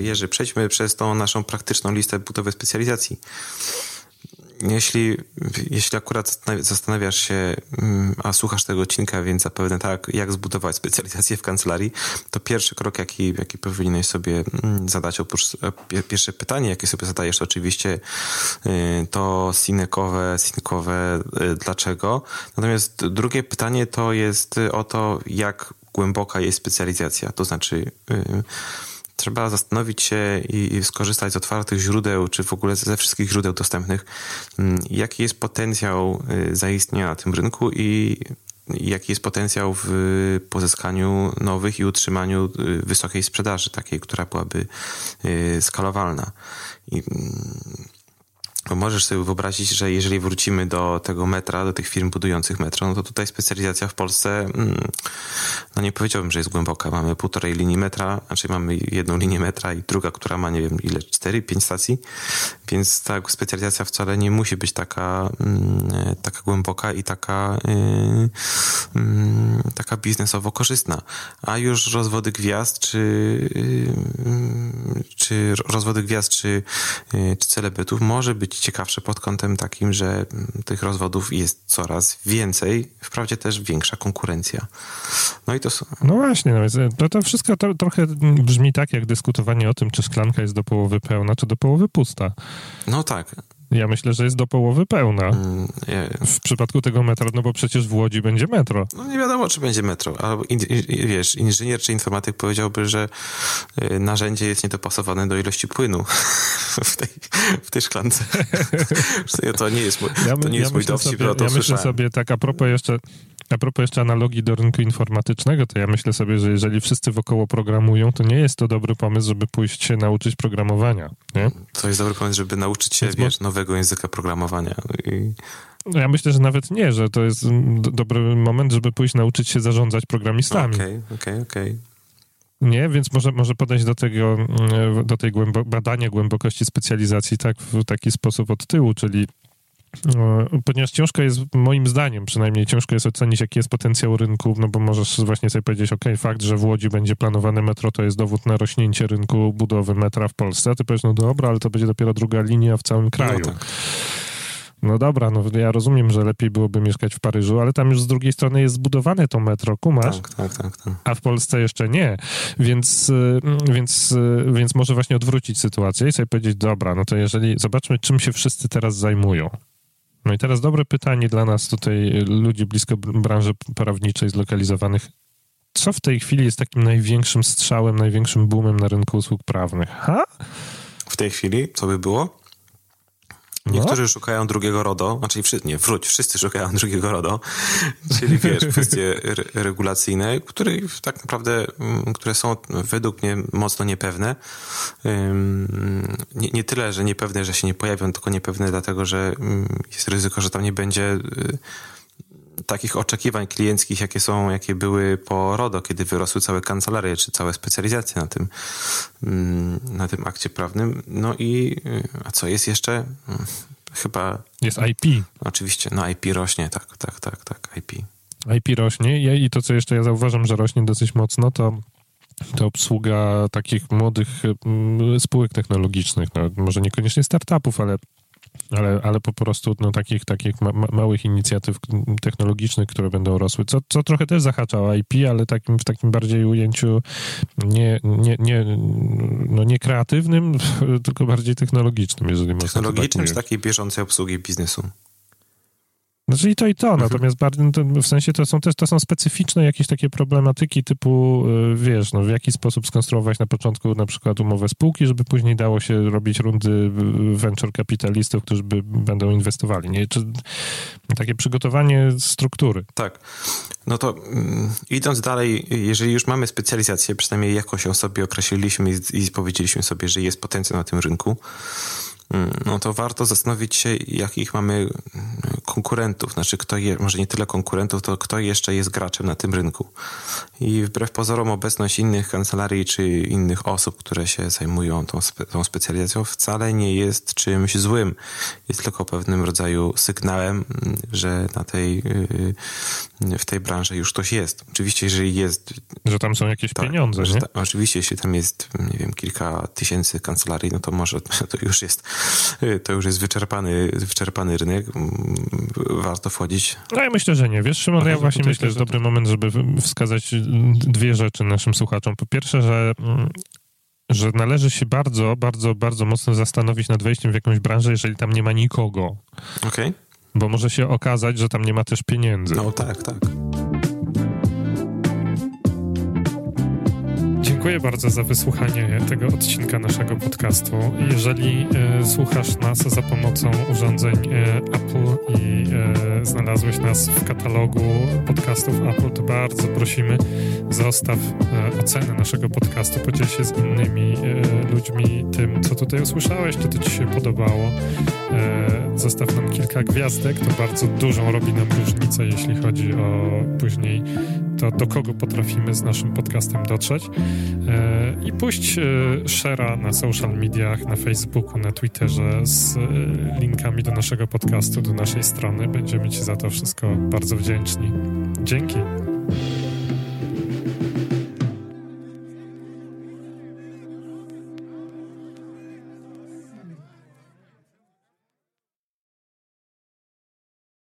Jerzy, przejdźmy przez tą naszą praktyczną listę budowy specjalizacji jeśli, jeśli akurat zastanawiasz się, mm, a słuchasz tego odcinka, więc zapewne tak, jak zbudować specjalizację w kancelarii, to pierwszy krok, jaki, jaki powinieneś sobie mm, zadać, oprócz e, pierwsze pytanie, jakie sobie zadajesz, oczywiście y, to sinekowe, sinkowe, y, dlaczego. Natomiast drugie pytanie to jest o to, jak głęboka jest specjalizacja. To znaczy, y, trzeba zastanowić się i skorzystać z otwartych źródeł, czy w ogóle ze wszystkich źródeł dostępnych, mm, jaki jest potencjał y, zaistnienia na tym rynku i jaki jest potencjał w pozyskaniu nowych i utrzymaniu y, wysokiej sprzedaży, takiej, która byłaby y, skalowalna. I mm, bo możesz sobie wyobrazić, że jeżeli wrócimy do tego metra, do tych firm budujących metro, no to tutaj specjalizacja w Polsce, mm, no nie powiedziałbym, że jest głęboka. Mamy półtorej linii metra, znaczy mamy jedną linię metra i druga, która ma nie wiem ile, cztery, pięć stacji, więc ta specjalizacja wcale nie musi być taka, mm, taka głęboka i taka, yy, yy, taka biznesowo korzystna. A już rozwody gwiazd, czy, yy, czy rozwody gwiazd, czy, czy celebrytów może być ciekawsze pod kątem takim, że mm, tych rozwodów jest coraz więcej, wprawdzie też większa konkurencja. No i to są... No właśnie, no to, to wszystko to, trochę brzmi tak, jak dyskutowanie o tym, czy szklanka jest do połowy pełna, czy do połowy pusta. No tak. Ja myślę, że jest do połowy pełna. Mm, w przypadku tego metra, no bo przecież w Łodzi będzie metro. No nie wiadomo, czy będzie metro. Albo in, in, wiesz, inżynier czy informatyk powiedziałby, że y, narzędzie jest niedopasowane do ilości płynu w tej, w tej szklance. to nie jest mój, to nie ja jest mój dowcip, sobie, to Ja myślę sobie tak a propos jeszcze a propos jeszcze analogii do rynku informatycznego, to ja myślę sobie, że jeżeli wszyscy wokoło programują, to nie jest to dobry pomysł, żeby pójść się nauczyć programowania. Nie? To jest dobry pomysł, żeby nauczyć się, Więc wiesz, nowego języka programowania. I... No ja myślę, że nawet nie, że to jest dobry moment, żeby pójść nauczyć się zarządzać programistami. Okej, okay, okej, okay, okej. Okay. Nie, więc może, może podejść do tego, mm, do tej głębo badania głębokości specjalizacji tak w taki sposób od tyłu, czyli ponieważ ciężko jest, moim zdaniem przynajmniej, ciężko jest ocenić, jaki jest potencjał rynku, no bo możesz właśnie sobie powiedzieć, ok, fakt, że w Łodzi będzie planowane metro, to jest dowód na rośnięcie rynku budowy metra w Polsce, a ty powiesz, no dobra, ale to będzie dopiero druga linia w całym kraju. No, tak. no dobra, no ja rozumiem, że lepiej byłoby mieszkać w Paryżu, ale tam już z drugiej strony jest zbudowane to metro, kumasz? Tak, tak, tak, tak. A w Polsce jeszcze nie. Więc, y, więc, y, więc może właśnie odwrócić sytuację i sobie powiedzieć, dobra, no to jeżeli, zobaczmy, czym się wszyscy teraz zajmują. No i teraz dobre pytanie dla nas tutaj, ludzi blisko branży prawniczej zlokalizowanych. Co w tej chwili jest takim największym strzałem, największym boomem na rynku usług prawnych? Ha? W tej chwili? Co by było? Niektórzy no. szukają drugiego RODO, znaczy nie, wróć, wszyscy szukają drugiego RODO, czyli wiesz, kwestie re regulacyjne, które tak naprawdę, mm, które są według mnie mocno niepewne. Nie, nie tyle, że niepewne, że się nie pojawią, tylko niepewne dlatego, że mm, jest ryzyko, że tam nie będzie y, takich oczekiwań klienckich, jakie są, jakie były po RODO, kiedy wyrosły całe kancelarie, czy całe specjalizacje na tym, mm, na tym akcie prawnym. No i, y, a co jest jeszcze? Mm, chyba... Jest IP. Oczywiście, no IP rośnie, tak, tak, tak, tak, IP. IP rośnie i to, co jeszcze ja zauważam, że rośnie dosyć mocno, to to obsługa takich młodych mm, spółek technologicznych, no, może niekoniecznie startupów, ale ale, ale po prostu no, takich, takich ma, małych inicjatyw technologicznych, które będą rosły, co, co trochę też zahacza o IP, ale takim, w takim bardziej ujęciu nie, nie, nie, no, nie kreatywnym, tylko bardziej technologicznym, jeżeli można Technologicznym czy takiej bieżącej obsługi biznesu? Znaczy i to i to, mhm. natomiast bardziej, no w sensie to są też to są specyficzne jakieś takie problematyki typu, y, wiesz, no w jaki sposób skonstruować na początku na przykład umowę spółki, żeby później dało się robić rundy y, venture kapitalistów, którzy by, będą inwestowali, nie? Czy takie przygotowanie struktury. Tak. No to mm, idąc dalej, jeżeli już mamy specjalizację, przynajmniej jakoś ją sobie określiliśmy i, i powiedzieliśmy sobie, że jest potencjał na tym rynku, no to warto zastanowić się, jakich mamy konkurentów, znaczy kto je, może nie tyle konkurentów, to kto jeszcze jest graczem na tym rynku. I wbrew pozorom obecność innych kancelarii czy innych osób, które się zajmują tą, spe, tą specjalizacją wcale nie jest czymś złym. Jest tylko pewnym rodzaju sygnałem, że na tej, y, w tej branży już ktoś jest. Oczywiście, jeżeli jest... Że tam są jakieś tak, pieniądze, nie? Ta, oczywiście, jeśli tam jest, nie wiem, kilka tysięcy kancelarii, no to może to już jest, to już jest wyczerpany, wyczerpany rynek. Warto wchodzić. No ja myślę, że nie. Wiesz, Szymon, ja właśnie myślę, że dobry moment, żeby wskazać dwie rzeczy naszym słuchaczom. Po pierwsze, że że należy się bardzo, bardzo, bardzo mocno zastanowić nad wejściem w jakąś branżę, jeżeli tam nie ma nikogo. Okej. Okay. Bo może się okazać, że tam nie ma też pieniędzy. No tak, tak. Dziękuję bardzo za wysłuchanie tego odcinka naszego podcastu. Jeżeli e, słuchasz nas za pomocą urządzeń e, Apple i e, znalazłeś nas w katalogu podcastów Apple, to bardzo prosimy, zostaw e, ocenę naszego podcastu, podziel się z innymi e, ludźmi tym, co tutaj usłyszałeś, czy to ci się podobało. Zostaw nam kilka gwiazdek, to bardzo dużą robi nam różnicę, jeśli chodzi o później to, do kogo potrafimy z naszym podcastem dotrzeć. E, I puść e, share'a na social mediach, na Facebooku, na Twitterze z e, linkami do naszego podcastu, do naszej strony. Będziemy Ci za to wszystko bardzo wdzięczni. Dzięki.